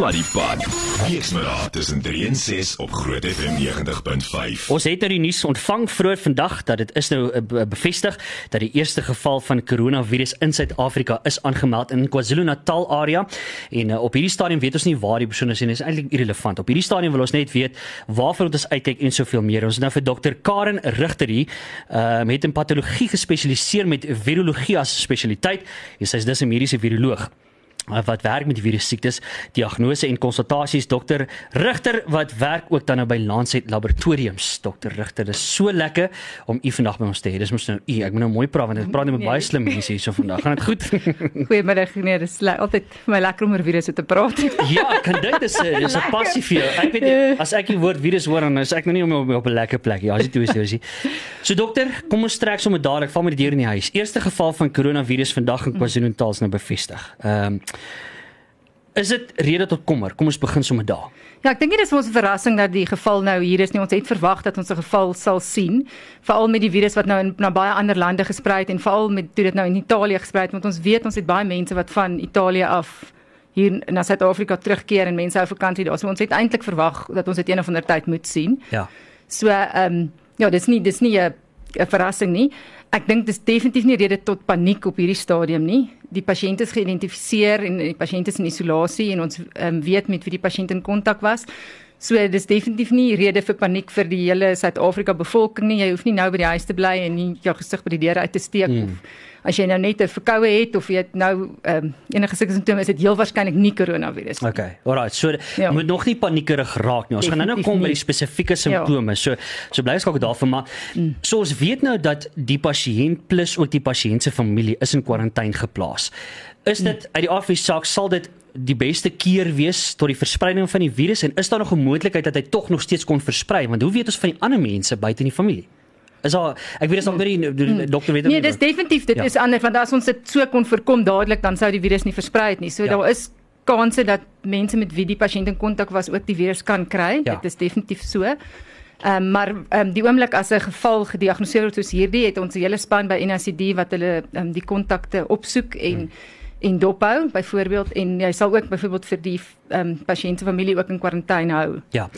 Sluddy Pad. Weksmiddag tussen 3 en 6 op Groot FM 90.5. Ons het nou die nuus ontvang vroeër vandag dat dit is nou uh, bevestig dat die eerste geval van koronavirus in Suid-Afrika is aangemeld in KwaZulu-Natal area en uh, op hierdie stadium weet ons nie waar die persoon is en is eintlik irrelevant. Op hierdie stadium wil ons net weet waarvoor ons uitkyk en soveel meer. Ons het nou vir dokter Karen Rigter hier uh, met 'n patologie gespesialiseer met virologie as spesialiteit. Sy is dus 'n mediese viroloog wat werk met virus siektes, diagnose en konsultasies dokter Rigter wat werk ook dan nou by Lancet Laboratoriums. Dokter Rigter, dis so lekker om u vandag by ons te hê. Dis mos nou u, ek moet nou mooi praat want ek praat net met baie slim mense hierso vandag. Gaan dit goed? Goeiemiddag. Nee, dis altyd vir my lekker om oor virusse te praat. ja, ek kan dink dis 'n dis 'n passie vir jou. Ek weet as ek die woord virus hoor dan is ek nou nie op, op 'n lekker plek. Ja, as jy toe is, jy. So dokter, kom ons trek sommer dadelik van met die deur in die huis. Eerste geval van koronavirus vandag in KwaZulu-Natal is nou bevestig. Ehm um, Is dit rede tot kommer? Kom ons begin sommer daar. Ja, ek dink dit is ons verrassing dat die geval nou hier is nie. Ons het verwag dat ons 'n geval sal sien, veral met die virus wat nou in na baie ander lande gesprei het en veral met toe dit nou in Italië gesprei het, want ons weet ons het baie mense wat van Italië af hier na Suid-Afrika terugkeer en mense hou vakansie daar. So ons het eintlik verwag dat ons dit een of ander tyd moet sien. Ja. So ehm um, ja, dis nie dis nie 'n 'n verrassing nie. Ek dink dis definitief nie rede tot paniek op hierdie stadium nie. Die pasiënt is geïdentifiseer en die pasiënt is in isolasie en ons um, weet met wie die pasiënt in kontak was. So dis definitief nie rede vir paniek vir die hele Suid-Afrika bevolking nie. Jy hoef nie nou by die huis te bly en nie jou gesig by die deur uit te steek mm. of as jy nou net 'n verkoue het of jy het nou ehm um, enige simptome is dit heel waarskynlik nie koronavirus nie. Okay. Alraai. So ja. moet nog nie paniekerig raak nie. Ons gaan nou-nou kom nie. by die spesifieke simptome. Ja. So so bly skakel daarvan maar mm. so ons weet nou dat die pasiënt plus ook die pasiënt se familie is in kwarantyne geplaas. Is dit mm. uit die afsie saak sal dit die beste keer wees tot die verspreiding van die virus en is daar nog 'n moontlikheid dat hy tog nog steeds kon versprei want hoe weet ons van die ander mense buite in die familie is daar ek weet dit is nog baie hmm. dokter weet Nee dis definitief dit ja. is anders want as ons dit so kon voorkom dadelik dan sou die virus nie versprei het nie so ja. daar is kanse dat mense met wie die pasiënt in kontak was ook die virus kan kry ja. dit is definitief so Ehm um, maar ehm um, die oomblik as 'n geval gediagnoseer word soos hierdie het ons 'n hele span by NACD wat hulle ehm um, die kontakte opsoek en hmm en dophou byvoorbeeld en jy sal ook byvoorbeeld vir die ehm um, pasiënte familie ook in kwarantyne hou. Ja.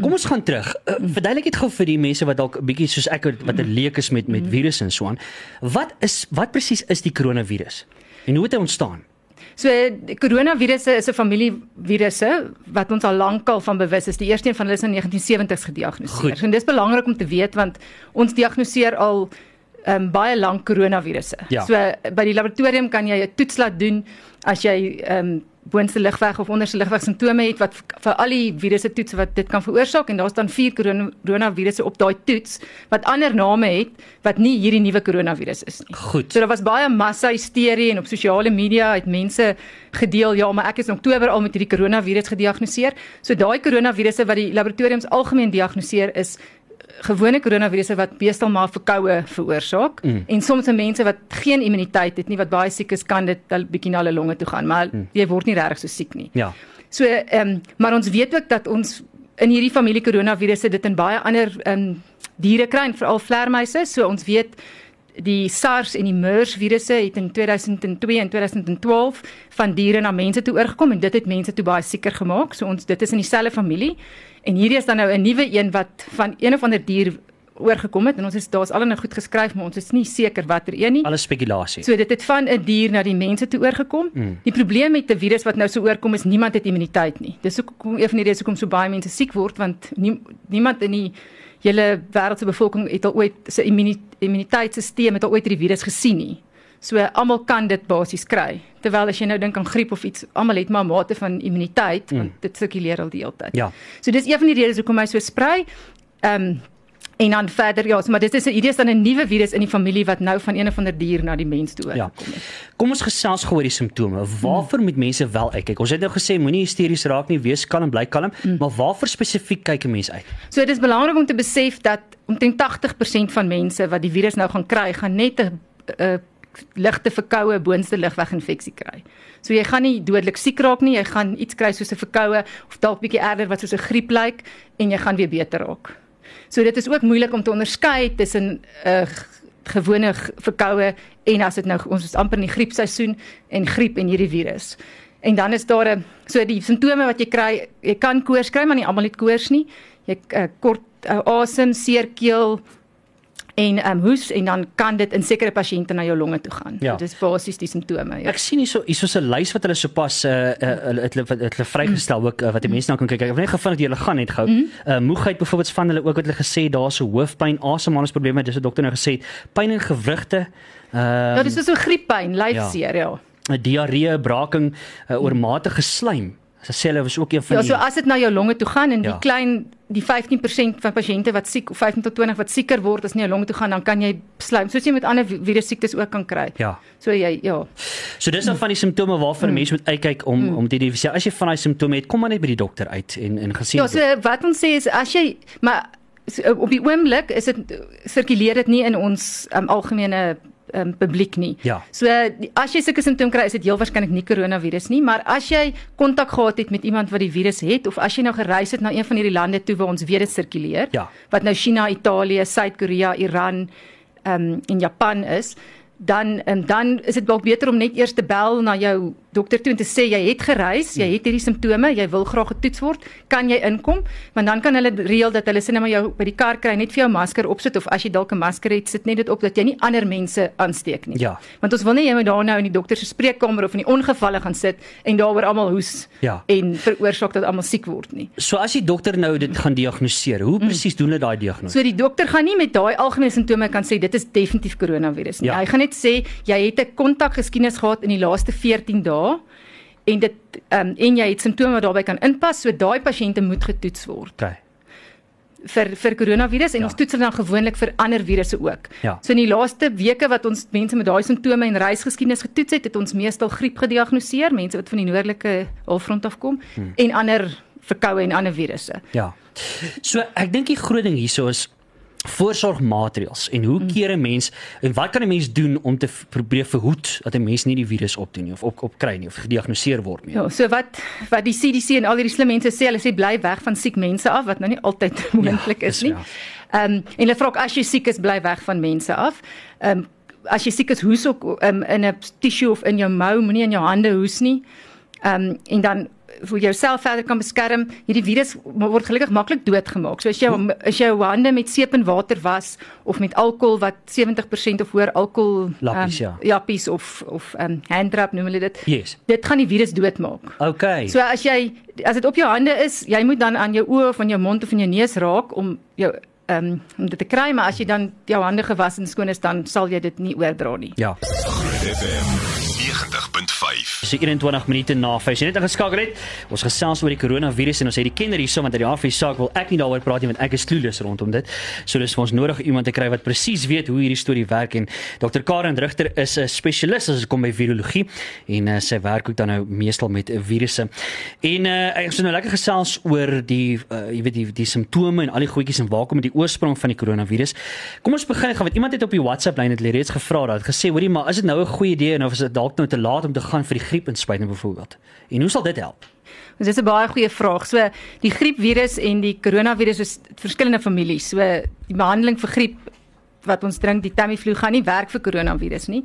Kom ons gaan terug. Uh, verduidelik dit gou vir die mense wat dalk 'n bietjie soos ek wat 'n leek is met met virusse en so aan. Wat is wat presies is die koronavirus? En hoe het hy ontstaan? So koronavirusse is 'n familie virusse wat ons al lankal van bewus is. Die eerste een van hulle is in 1970s gediagnoseer. Goed. En dis belangrik om te weet want ons diagnoseer al um, baie lank koronavirusse. Ja. So by die laboratorium kan jy 'n toets laat doen as jy ehm um, boonste ligweg of onderste ligweg simptome het wat vir al die virusse toets wat dit kan veroorsaak en daar's dan vier koronavirusse op daai toets wat ander name het wat nie hierdie nuwe koronavirus is nie. Goed. So daar was baie massa hysterie en op sosiale media het mense gedeel ja, maar ek is in Oktober al met hierdie koronavirus gediagnoseer. So daai koronavirusse wat die laboratoriums algemeen diagnoseer is gewone koronavirusse wat beestal maar verkoue veroorsaak mm. en soms se mense wat geen immuniteit het nie wat baie siek is kan dit 'n bietjie na hulle longe toe gaan maar mm. jy word nie regtig so siek nie. Ja. So ehm um, maar ons weet ook dat ons in hierdie familie koronavirusse dit in baie ander ehm um, diere kry en veral vleermuise so ons weet die SARS en die MERS virusse het in 2002 en 2012 van diere na mense toe oorgekom en dit het mense toe baie sieker gemaak. So ons dit is in dieselfde familie. En hierdie is dan nou 'n nuwe een wat van een of ander dier oorgekom het en ons is daar's al 'n goed geskryf maar ons is nie seker watter een nie. Alles spekulasie. So dit het van 'n dier na die mense toe oorgekom. Mm. Die probleem met 'n virus wat nou so oorkom is niemand het immuniteit nie. Dis hoekom een van die redes hoekom so baie mense siek word want nie, niemand in die hele wêreld se bevolking het al ooit se immuniteitstelsel het al ooit hierdie virus gesien nie. So almal kan dit basies kry. Terwyl as jy nou dink aan griep of iets, almal het maar 'n mate van immuniteit mm. want dit sirkuleer al die hele tyd. Ja. So dis een van die redes hoekom hy so sprei. Ehm um, en dan verder ja, so, maar dit is idee is dan 'n nuwe virus in die familie wat nou van een of ander dier na die mens toe ja. gekom het. Kom ons gesels gou oor die simptome. Waarvoor mm. moet mense wel uitkyk? Ons het nou gesê moenie hysteries raak nie, wees kalm, bly kalm, mm. maar waarvoor spesifiek kyk 'n mens uit? So dit is belangrik om te besef dat omtrent 80% van mense wat die virus nou gaan kry, gaan net 'n ligte verkoue boonste ligweginfeksie kry. So jy gaan nie dodelik siek raak nie, jy gaan iets kry soos 'n verkoue of dalk bietjie erger wat soos 'n griep lyk en jy gaan weer beter raak. So dit is ook moeilik om te onderskei tussen 'n uh, gewone verkoue en as dit nou ons is amper in die griepseisoen en griep en hierdie virus. En dan is daar 'n so die simptome wat jy kry, jy kan koors kry, maar nie almal het koors nie. Jy uh, kort uh, asem, seer keel, en ehm um, hoes en dan kan dit in sekere pasiënte na jou longe toe gaan. Ja. Dit is basies die simptome. Ja. Ek sien hierso hierso 'n lys wat hulle sopas uh, uh hulle het hulle het hulle vrygestel ook uh, wat die mense nou kan kyk. Ek het net gevind dat jy hulle gaan net gou. Mm -hmm. uh, moegheid byvoorbeeld van hulle ook wat hulle gesê daar's so hoofpyn, asemhalingsprobleme, dis wat dokter nou gesê het, pyn in gewrigte. Uh, ja, dis so grieppyn, lyfseer, ja. 'n ja. Diarree, braking, uh, oormatige slaim. Sy sê hulle was ook een van ja, die Ja, so as dit na jou longe toe gaan en ja. die klein die 15% van pasiënte wat siek of 15 tot 20 wat sieker word as nie jou longe toe gaan dan kan jy slaim soos jy met ander virus siektes ook kan kry. Ja. So jy ja. So dis dan van die simptome waarvan mm. mense moet uitkyk om mm. om te identifiseer. As jy van daai simptome het, kom maar net by die dokter uit en en gesien. Ja, so wat ons sê is as jy maar so, op die oomblik is dit sirkuleer dit nie in ons um, algemene um, publiek nie. Ja. So as jy sulke simptome kry, is dit heel waarskynlik nie koronavirus nie, maar as jy kontak gehad het met iemand wat die virus het of as jy nou gereis het na een van hierdie lande toe waar ons weet dit sirkuleer, ja. wat nou China, Italië, Suid-Korea, Iran um, en Japan is, dan en dan is dit dalk beter om net eers te bel na jou dokter toe en te sê jy het gereis, jy het hierdie simptome, jy wil graag getoets word, kan jy inkom? Want dan kan hulle reël dat hulle sê net maar jou by die kar kry net vir jou masker opsit of as jy dalk 'n masker het, sit net dit op dat jy nie ander mense aansteek nie. Ja. Want ons wil nie jy moet daar nou in die dokter se spreekkamer of in die ongevalle gaan sit en daaroor almal hoes ja. en veroorsaak dat almal siek word nie. So as die dokter nou dit gaan diagnoseer, hoe presies mm. doen hulle daai diagnose? So die dokter gaan nie met daai algemene simptome kan sê dit is definitief koronavirus nie. Ja. Hy gaan net sê jy het 'n kontakgeskiedenis gehad in die laaste 14 dae en dit ehm um, en jy het simptome wat daarbey kan inpas, so daai pasiënte moet getoets word. OK. vir vir koronavirus en ja. ons toets dan gewoonlik vir ander virusse ook. Ja. So in die laaste weke wat ons mense met daai simptome en reisgeskiedenis getoets het, het ons meestal griep gediagnoseer, mense wat van die noordelike halfrond af kom hmm. en ander verkoue en ander virusse. Ja. So ek dink die groot ding hierso is voorsorgmaatreëls en hoe keer 'n mens en wat kan 'n mens doen om te probeer verhoed dat 'n mens nie die virus opdoen nie of op op kry nie of gediagnoseer word nie. Ja, so wat wat die CDC en al hierdie slim mense sê, hulle sê bly weg van siek mense af wat nou nie altyd moontlik ja, is nie. Ehm um, en hulle vra ook as jy siek is, bly weg van mense af. Ehm um, as jy siek is, hoes ook um, in 'n tissue of in jou mou, moenie in jou hande hoes nie. Ehm um, en dan vir jouself verder kan beskerm. Hierdie virus word gelukkig maklik doodgemaak. So as jy as jy jou hande met seep en water was of met alkohol wat 70% of hoër alkohol lappies um, ja. Lappies of of um, handrap noem hulle dit. Yes. Dit gaan die virus doodmaak. Okay. So as jy as dit op jou hande is, jy moet dan aan jou oë of aan jou mond of aan jou neus raak om jou um, om dit te kry, maar as jy dan jou hande gewas en skoon is, dan sal jy dit nie oordra nie. Ja. Groot FM 90.5. So 21 minute na 5. Jy net ingeskakel het. Ons gesels oor die koronavirus en ons het die kenner hierso want uit die afie saak wil ek nie daaroor praat nie want ek is clueless rondom dit. So dis vir ons nodig iemand te kry wat presies weet hoe hierdie storie werk en Dr. Karen Rigter is 'n spesialis as dit kom by virologie en uh, sy werk ook dan nou meestal met virusse. En uh, ek het nou lekker gesels oor die uh, jy weet die die simptome en al die goedjies en waar kom die oorsprong van die koronavirus. Kom ons begin gou want iemand het op die WhatsApp lyn het reeds gevra dat gesê hoorie maar is dit nou 'n goeie idee en of is dit dalk nou te laat om te gaan vir die griepinspuiting byvoorbeeld. En hoe sal dit help? Dis is 'n baie goeie vraag. So die griepvirus en die koronavirus is verskillende families. So die behandeling vir griep wat ons drink, die Tamiflu gaan nie werk vir koronavirus nie.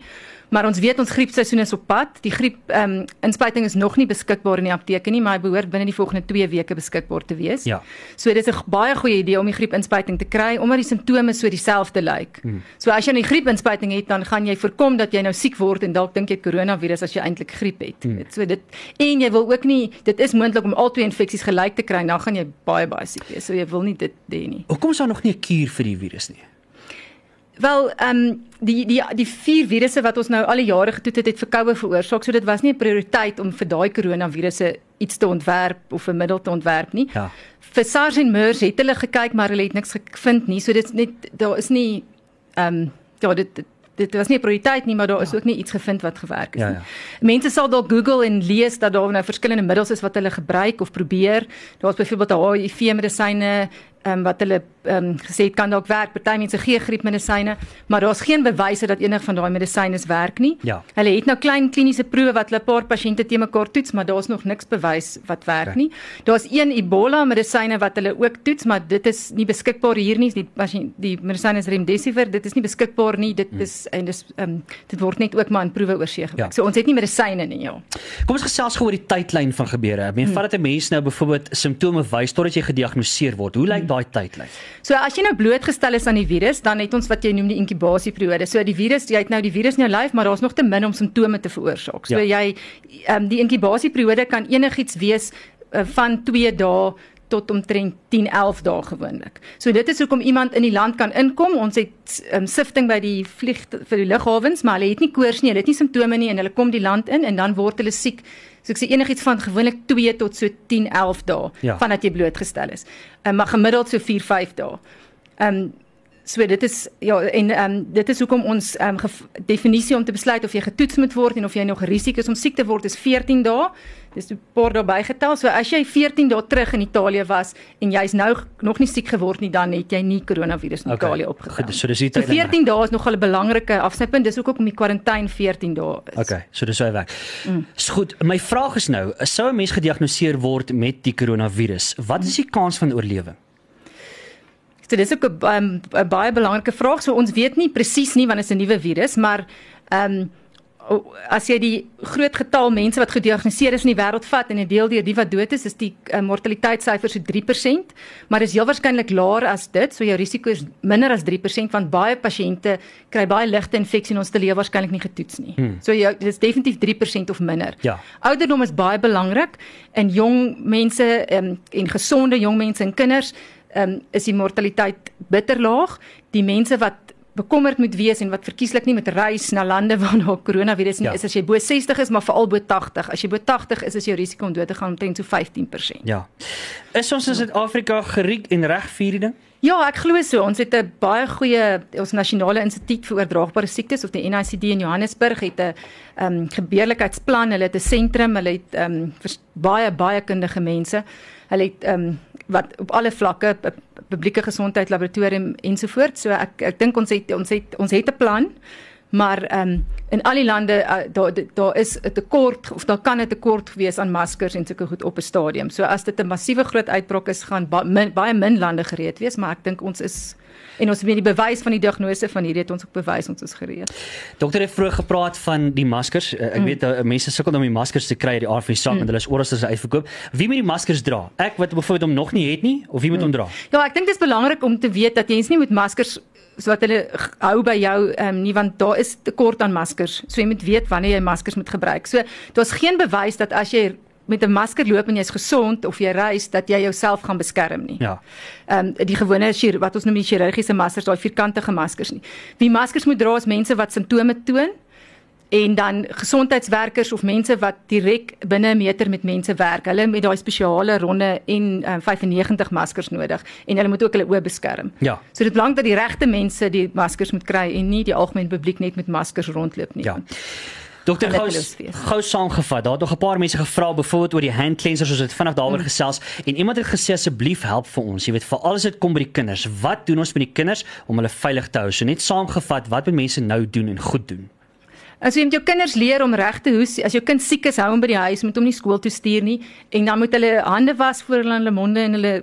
Maar ons weet ons griepseisoen is op pad. Die griep ehm um, inspuiting is nog nie beskikbaar in die apteke nie, maar hy behoort binne die volgende 2 weke beskikbaar te wees. Ja. So dit is 'n baie goeie idee om die griepinspuiting te kry omdat die simptome so dieselfde lyk. Hmm. So as jy 'n griepinspuiting het, dan gaan jy voorkom dat jy nou siek word en dalk dink jy koronavirus as jy eintlik griep het. Hmm. So dit en jy wil ook nie dit is moontlik om al twee infeksies gelyk te kry, dan gaan jy baie baie siek wees. So jy wil nie dit hê nie. Hoekom is daar nog nie 'n kuur vir die virus nie? Wel, ehm um, die die die vier virusse wat ons nou al die jare getoet het, het verkoue veroorsaak. So dit was nie 'n prioriteit om vir daai koronavirusse iets te ontwerp of 'n middel te ontwerp nie. Ja. Vir SARS en MERS het hulle gekyk, maar hulle het niks gevind nie. So dit is net daar is nie ehm um, ja, dit, dit dit was nie 'n prioriteit nie, maar daar is ja. ook nie iets gevind wat gewerk het ja, nie. Ja. Mense sal dalk Google en lees dat daar nou verskillende middels is wat hulle gebruik of probeer. Daar's byvoorbeeld HIV medisyne, um, wat hulle um, gesê het kan dalk werk. Party mense gee griepmedisyne, maar daar's geen bewyse dat enig van daai medisyne werk nie. Ja. Hulle het nou klein kliniese proewe wat hulle 'n paar pasiënte te mekaar toets, maar daar's nog niks bewys wat werk okay. nie. Daar's een Ebola medisyne wat hulle ook toets, maar dit is nie beskikbaar hier nie. Die pasiënt die medisyne is Remdesivir, dit is nie beskikbaar nie. Dit hmm. is en dis um, dit word net ook maar in proewe oorsee gewerk. Ja. So ons het nie medisyne nie, ja. Kom ons gesels gou oor die tydlyn van gebeure. Ek meen, hmm. vat dit 'n mens nou byvoorbeeld simptome wys totdat jy gediagnoseer word. Hoe lyk hmm. Daai tydlyn? So as jy nou blootgestel is aan die virus, dan het ons wat jy noem die inkubasieperiode. So die virus, jy het nou die virus in jou lyf, maar daar's nog te min om simptome te veroorsaak. So ja. jy ehm um, die inkubasieperiode kan enigiets wees uh, van 2 dae tot omtrent 10 11 dae gewoonlik. So dit is hoekom iemand in die land kan inkom. Ons het um, sifting by die vlieg vir die lughawens, maar hulle het nie koors nie, hulle het nie simptome nie en hulle kom die land in en dan word hulle siek. So ek sê enigiets van gewoonlik 2 tot so 10 11 dae ja. vandat jy blootgestel is. Um, maar gemiddeld so 4 5 dae. Ehm um, So dit is ja en ehm um, dit is hoekom ons ehm um, definisie om te besluit of jy getoets moet word en of jy nog risiko is om siek te word is 14 dae. Dis 'n paar dae bygetel. So as jy 14 dae terug in Italië was en jy's nou nog nie siek geword nie, dan het jy nie koronavirus in okay. Italië opgetel. So dis so 14 dae is nog 'n belangrike afsnypunt. Dis ook om die kwarantyne 14 dae is. Okay, so dis hy weg. Mm. Is goed. My vraag is nou, sou 'n mens gediagnoseer word met die koronavirus, wat is die kans van oorlewing? So dis ook 'n um, baie belangrike vraag. So ons weet nie presies nie wanneer 'n nuwe virus, maar ehm um, as jy die groot getal mense wat gediagnoseer is in die wêreld vat en 'n deel deur die wat dood is, is die uh, mortaliteitssyfer so 3%, maar is heel waarskynlik laer as dit. So jou risiko is minder as 3% want baie pasiënte kry baie ligte infeksie en ons het hulle waarskynlik nie getoets nie. Hmm. So jy dis definitief 3% of minder. Ja. Ouderdom is baie belangrik in jong mense um, en gesonde jong mense en kinders um, is die mortaliteit bitter laag. Die mense wat bekommerd moet wees en wat verkieslik nie met reis na lande waar daar koronavirus nie ja. is as jy bo 60 is maar veral bo 80. As jy bo 80 is is jou risiko om dood te gaan omtrent so 15%. Ja. Is ons in Suid-Afrika geriek en reg vir hierdie ding? Ja, ek glo so. Ons het 'n baie goeie ons nasionale instituut vir oordraagbare siektes of die NICD in Johannesburg het 'n ehm um, gebeurlikheidsplan. Hulle het 'n sentrum, hulle het ehm um, baie baie kundige mense. Hulle het ehm um, wat op alle vlakke publieke gesondheid laboratorium ensovoorts. So ek ek dink ons het ons het ons het 'n plan. Maar ehm um, in al die lande uh, daar daar is 'n tekort of daar kan 'n tekort wees aan maskers en sulke goed op 'n stadium. So as dit 'n massiewe groot uitbraak is, gaan ba min, baie min lande gereed wees, maar ek dink ons is en ons het die bewys van die diagnose van hierdie het ons ook bewys ons is gereed. Dokter het vroeër gepraat van die maskers. Uh, ek mm. weet uh, mense sukkel om die maskers te kry uit die aard van die saak mm. en hulle is oral as uitverkoop. Wie moet die maskers dra? Ek wat byvoorbeeld hom nog nie het nie of wie moet mm. hom dra? Ja, ek dink dit is belangrik om te weet dat jy nie met maskers so wat hulle hou by jou um, nie want daar is tekort aan maskers. So jy moet weet wanneer jy maskers moet gebruik. So daar's geen bewys dat as jy met 'n masker loop en jy's gesond of jy reis dat jy jouself gaan beskerm nie. Ja. Ehm um, die gewone wat ons noem die chirurgiese maskers, daai vierkantige maskers nie. Wie maskers moet dra is mense wat simptome toon en dan gesondheidswerkers of mense wat direk binne 'n meter met mense werk. Hulle met daai spesiale ronde en um, ehm, 95 maskers nodig en hulle moet ook hulle oë beskerm. Ja. So dit belang dat die regte mense die maskers moet kry en nie die algemene publiek net met maskers rondloop nie. Ja. Dokter Gous, gou saamgevat. Daar het nog 'n paar mense gevra byvoorbeeld oor die hand cleansers soos dit vinnig daaroor mm. gesels en iemand het gesê asseblief help vir ons. Jy weet vir alles dit kom by die kinders. Wat doen ons met die kinders om hulle veilig te hou? So net saamgevat, wat moet mense nou doen en goed doen? As jy met jou kinders leer om reg te hoes, as jou kind siek is, hou hom by die huis, moet hom nie skool toe stuur nie en dan moet hulle hande was voor hulle in hulle monde en hulle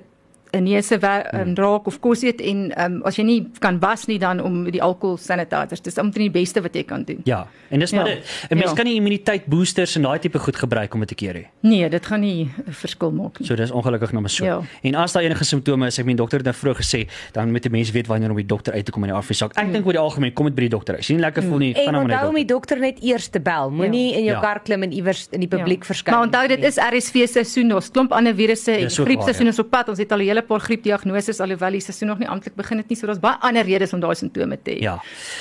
'n neuse um, raak of kos eet en um, as jy nie kan was nie dan om die alkohol sanitizers. Dis omtrent die beste wat jy kan doen. Ja, en dis maar ja. dit. 'n Mens ja. kan nie immuniteit boosters en daai tipe goed gebruik om dit te keer nie. Nee, dit gaan nie 'n verskil maak nie. So dis ongelukkig nou maar so. Ja. En as daar enige simptome is, ek meen dokter het nou vroeg gesê, dan moet die mens weet wanneer om die dokter uit te kom in die afsak. Ek mm. dink oor die algemeen kom dit by die dokter. As jy nie lekker mm. voel nie, gaan hom net. En onthou om die dokter net eers te bel. Moenie ja. in jou ja. kar klim en iewers in die ja. publiek ja. verskyn. Maar onthou dit is RSV seisoen. Ons klomp ander virusse en ja, griepseisoen is op pad. Ons het al 'n hele paar griepdiagnose diagnoses alhoewel die seisoen nog nie amptelik begin het nie, so daar's baie ander redes om daai simptome te hê. Ja.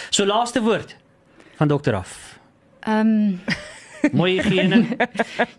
So laaste woord van dokter af. Ehm um, Mooi higiëne.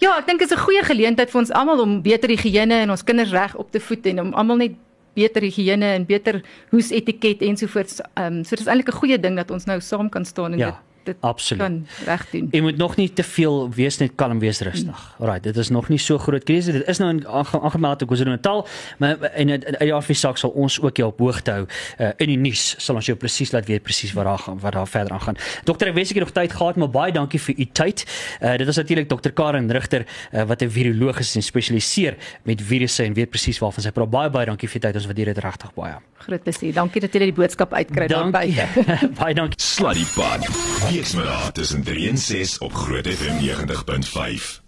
ja, ek dink dit is 'n goeie geleentheid vir ons almal om beter higiëne en ons kinders reg op te voed en om almal net beter higiëne en beter hoes etiket ensovoorts. Ehm um, so dis eintlik 'n goeie ding dat ons nou saam kan staan en ja. dit dit Absoluut. kan reg doen. Jy moet nog nie te veel wees net kalm wees rustig. Alraai, dit is nog nie so groot krisis. Dit is nou in- aange- aangemeld in KwaZulu-Natal, maar en uit die afsie saak sal ons ook jou op hoogte hou uh, in die nuus. Sal ons jou presies laat weet presies wat daar gaan wat daar verder aangaan. Dokter, ek wens ek het nog tyd gehad, maar baie dankie vir u tyd. Uh, dit is natuurlik dokter Karen Rigter uh, wat 'n viroloog is en spesialiseer met virusse en weet presies waarvan sy praat. Baie baie dankie vir u tyd. Ons waardeer dit regtig baie. Groot plesier. Dankie dat jy die boodskap uitkry daar buite. baie dankie. Sluddy Pad. Weksmiddag tussen 3 en 6 op Groot FM 90.5.